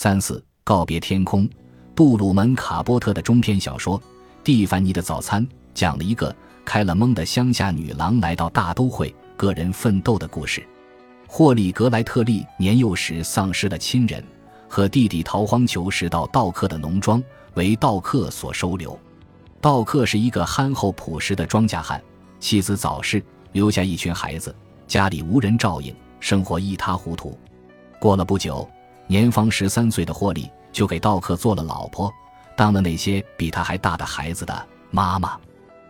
三四告别天空，杜鲁门·卡波特的中篇小说《蒂凡尼的早餐》讲了一个开了蒙的乡下女郎来到大都会，个人奋斗的故事。霍利·格莱特利年幼时丧失了亲人，和弟弟逃荒求食到道克的农庄，为道克所收留。道克是一个憨厚朴实的庄稼汉，妻子早逝，留下一群孩子，家里无人照应，生活一塌糊涂。过了不久，年方十三岁的霍利就给道克做了老婆，当了那些比他还大的孩子的妈妈。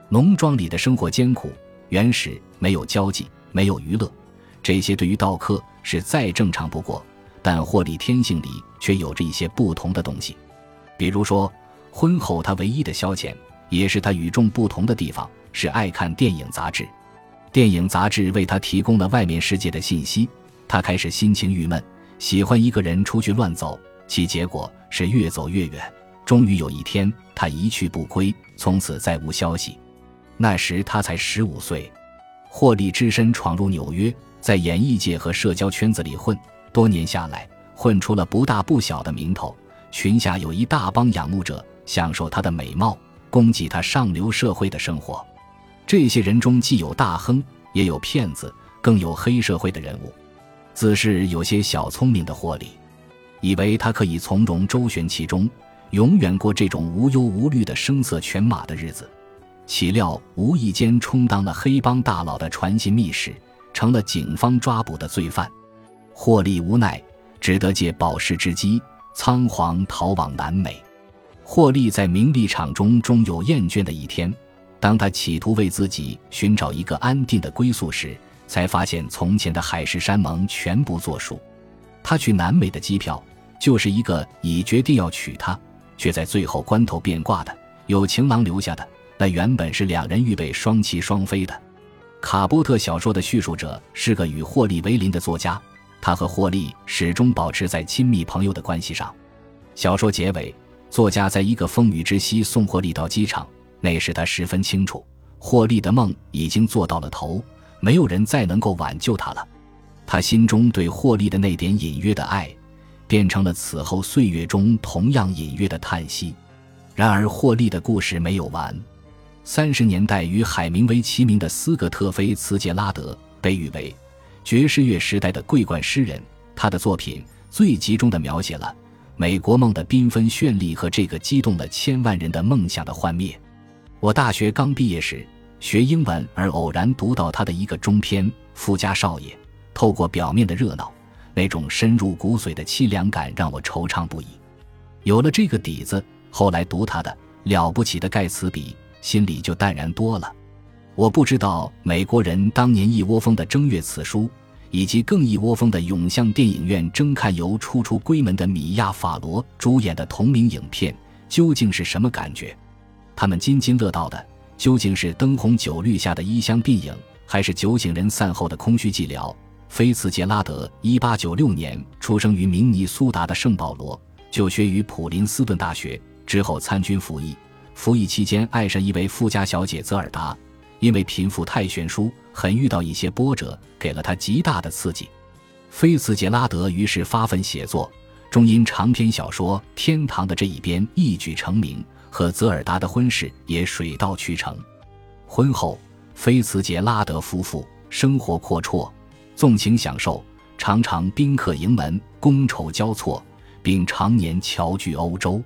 农庄里的生活艰苦、原始，没有交际，没有娱乐，这些对于道克是再正常不过。但霍利天性里却有着一些不同的东西，比如说，婚后他唯一的消遣。也是他与众不同的地方，是爱看电影杂志。电影杂志为他提供了外面世界的信息。他开始心情郁闷，喜欢一个人出去乱走，其结果是越走越远。终于有一天，他一去不归，从此再无消息。那时他才十五岁。霍利只身闯入纽约，在演艺界和社交圈子里混，多年下来，混出了不大不小的名头。群下有一大帮仰慕者，享受他的美貌。供给他上流社会的生活，这些人中既有大亨，也有骗子，更有黑社会的人物。自是有些小聪明的霍利，以为他可以从容周旋其中，永远过这种无忧无虑的声色犬马的日子。岂料无意间充当了黑帮大佬的传信密使，成了警方抓捕的罪犯。霍利无奈，只得借保释之机，仓皇逃往南美。霍利在名利场中终有厌倦的一天，当他企图为自己寻找一个安定的归宿时，才发现从前的海誓山盟全部作数。他去南美的机票就是一个已决定要娶她，却在最后关头变卦的有情郎留下的。那原本是两人预备双栖双飞的。卡波特小说的叙述者是个与霍利为邻的作家，他和霍利始终保持在亲密朋友的关系上。小说结尾。作家在一个风雨之夕送霍利到机场，那时他十分清楚，霍利的梦已经做到了头，没有人再能够挽救他了。他心中对霍利的那点隐约的爱，变成了此后岁月中同样隐约的叹息。然而，霍利的故事没有完。三十年代与海明威齐名的斯格特·菲茨杰拉德被誉为爵士乐时代的桂冠诗人，他的作品最集中地描写了。美国梦的缤纷绚丽和这个激动了千万人的梦想的幻灭。我大学刚毕业时学英文，而偶然读到他的一个中篇《富家少爷》。透过表面的热闹，那种深入骨髓的凄凉感让我惆怅不已。有了这个底子，后来读他的《了不起的盖茨比》，心里就淡然多了。我不知道美国人当年一窝蜂的争阅此书。以及更一窝蜂的涌向电影院争看由初出闺门的米娅·法罗主演的同名影片，究竟是什么感觉？他们津津乐道的究竟是灯红酒绿下的衣香鬓影，还是酒醒人散后的空虚寂寥？菲茨杰拉德1896年出生于明尼苏达的圣保罗，就学于普林斯顿大学，之后参军服役。服役期间爱上一位富家小姐泽尔达。因为贫富太悬殊，很遇到一些波折，给了他极大的刺激。菲茨杰拉德于是发奋写作，终因长篇小说《天堂的这一边》一举成名，和泽尔达的婚事也水到渠成。婚后，菲茨杰拉德夫妇生活阔绰，纵情享受，常常宾客盈门，觥筹交错，并常年侨居欧洲。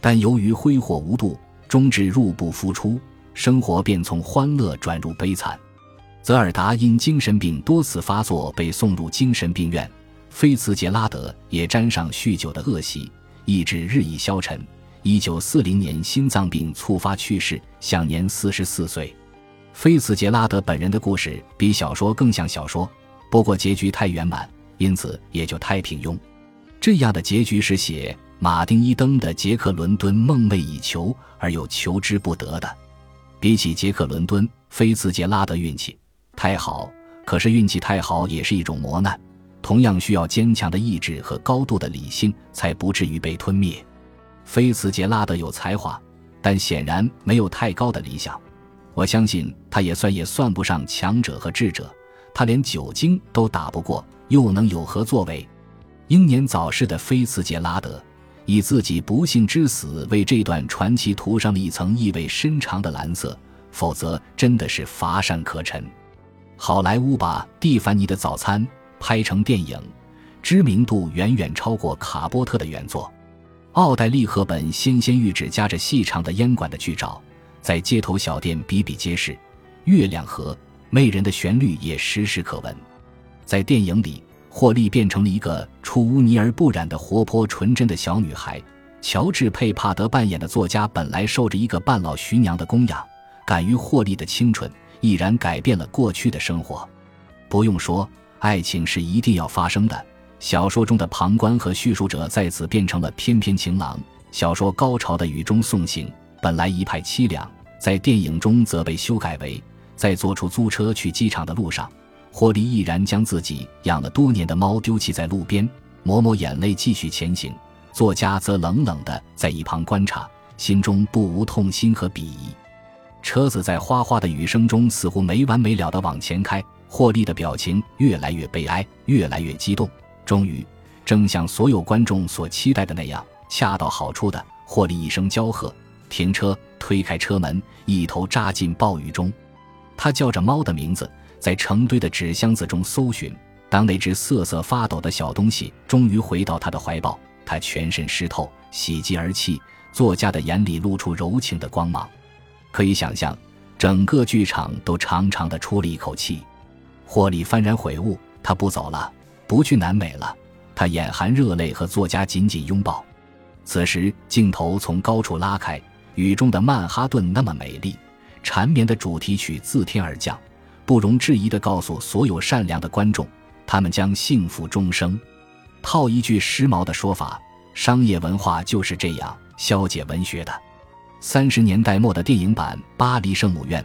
但由于挥霍无度，终至入不敷出。生活便从欢乐转入悲惨，泽尔达因精神病多次发作被送入精神病院，菲茨杰拉德也沾上酗酒的恶习，意志日益消沉。一九四零年心脏病猝发去世，享年四十四岁。菲茨杰拉德本人的故事比小说更像小说，不过结局太圆满，因此也就太平庸。这样的结局是写马丁伊登的杰克伦敦梦寐以求而又求之不得的。比起杰克伦敦，菲茨杰拉德运气太好，可是运气太好也是一种磨难，同样需要坚强的意志和高度的理性，才不至于被吞灭。菲茨杰拉德有才华，但显然没有太高的理想。我相信他也算也算不上强者和智者，他连酒精都打不过，又能有何作为？英年早逝的菲茨杰拉德以自己不幸之死为这段传奇涂上了一层意味深长的蓝色，否则真的是乏善可陈。好莱坞把《蒂凡尼的早餐》拍成电影，知名度远远超过卡波特的原作。奥黛丽·赫本纤纤玉指夹着细长的烟管的剧照，在街头小店比比皆是。月亮河媚人的旋律也时时可闻。在电影里，霍利变成了一个出污泥而不染的活泼纯真的小女孩。乔治·佩帕德扮演的作家本来受着一个半老徐娘的供养，敢于霍利的清纯，毅然改变了过去的生活。不用说，爱情是一定要发生的。小说中的旁观和叙述者在此变成了翩翩情郎。小说高潮的雨中送行本来一派凄凉，在电影中则被修改为在坐出租车去机场的路上，霍利毅然将自己养了多年的猫丢弃在路边，抹抹眼泪继续前行。作家则冷冷地在一旁观察，心中不无痛心和鄙夷。车子在哗哗的雨声中似乎没完没了地往前开，霍利的表情越来越悲哀，越来越激动。终于，正像所有观众所期待的那样，恰到好处的，霍利一声娇喝，停车，推开车门，一头扎进暴雨中。他叫着猫的名字，在成堆的纸箱子中搜寻。当那只瑟瑟发抖的小东西终于回到他的怀抱，他全身湿透，喜极而泣。作家的眼里露出柔情的光芒。可以想象，整个剧场都长长的出了一口气。霍利幡然悔悟，他不走了。不去南美了，他眼含热泪和作家紧紧拥抱。此时，镜头从高处拉开，雨中的曼哈顿那么美丽，缠绵的主题曲自天而降，不容置疑地告诉所有善良的观众，他们将幸福终生。套一句时髦的说法，商业文化就是这样消解文学的。三十年代末的电影版《巴黎圣母院》，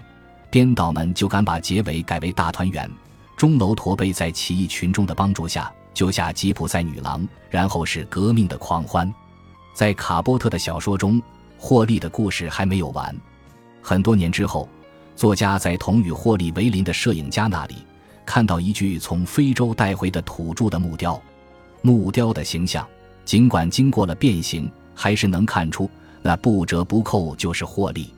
编导们就敢把结尾改为大团圆。钟楼驼背在起义群众的帮助下救下吉普赛女郎，然后是革命的狂欢。在卡波特的小说中，霍利的故事还没有完。很多年之后，作家在同与霍利为邻的摄影家那里看到一具从非洲带回的土著的木雕，木雕的形象尽管经过了变形，还是能看出那不折不扣就是霍利。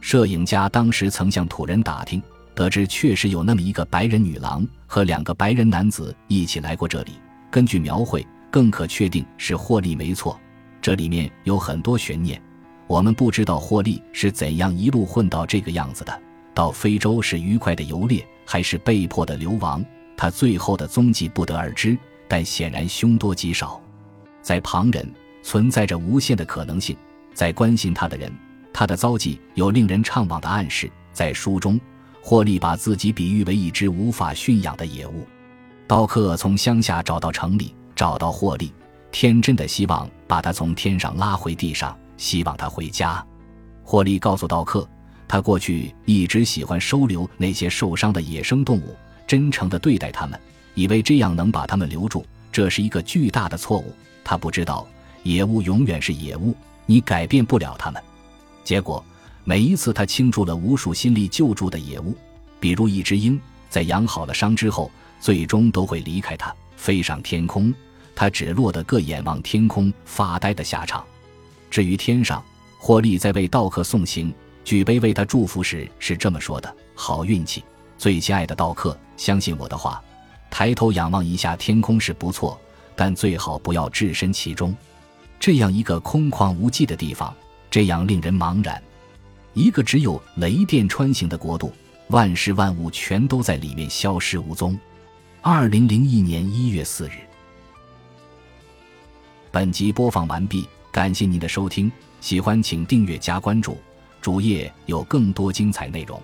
摄影家当时曾向土人打听。得知确实有那么一个白人女郎和两个白人男子一起来过这里。根据描绘，更可确定是霍利没错。这里面有很多悬念，我们不知道霍利是怎样一路混到这个样子的。到非洲是愉快的游猎，还是被迫的流亡？他最后的踪迹不得而知，但显然凶多吉少。在旁人存在着无限的可能性，在关心他的人，他的遭际有令人怅惘的暗示。在书中。霍利把自己比喻为一只无法驯养的野物。刀客从乡下找到城里，找到霍利，天真的希望把他从天上拉回地上，希望他回家。霍利告诉刀客，他过去一直喜欢收留那些受伤的野生动物，真诚地对待他们，以为这样能把他们留住。这是一个巨大的错误。他不知道，野物永远是野物，你改变不了它们。结果。每一次，他倾注了无数心力救助的野物，比如一只鹰，在养好了伤之后，最终都会离开它，飞上天空。它只落得个眼望天空发呆的下场。至于天上，霍利在为道客送行、举杯为他祝福时是这么说的：“好运气，最亲爱的道客，相信我的话，抬头仰望一下天空是不错，但最好不要置身其中。这样一个空旷无际的地方，这样令人茫然。”一个只有雷电穿行的国度，万事万物全都在里面消失无踪。二零零一年一月四日，本集播放完毕，感谢您的收听，喜欢请订阅加关注，主页有更多精彩内容。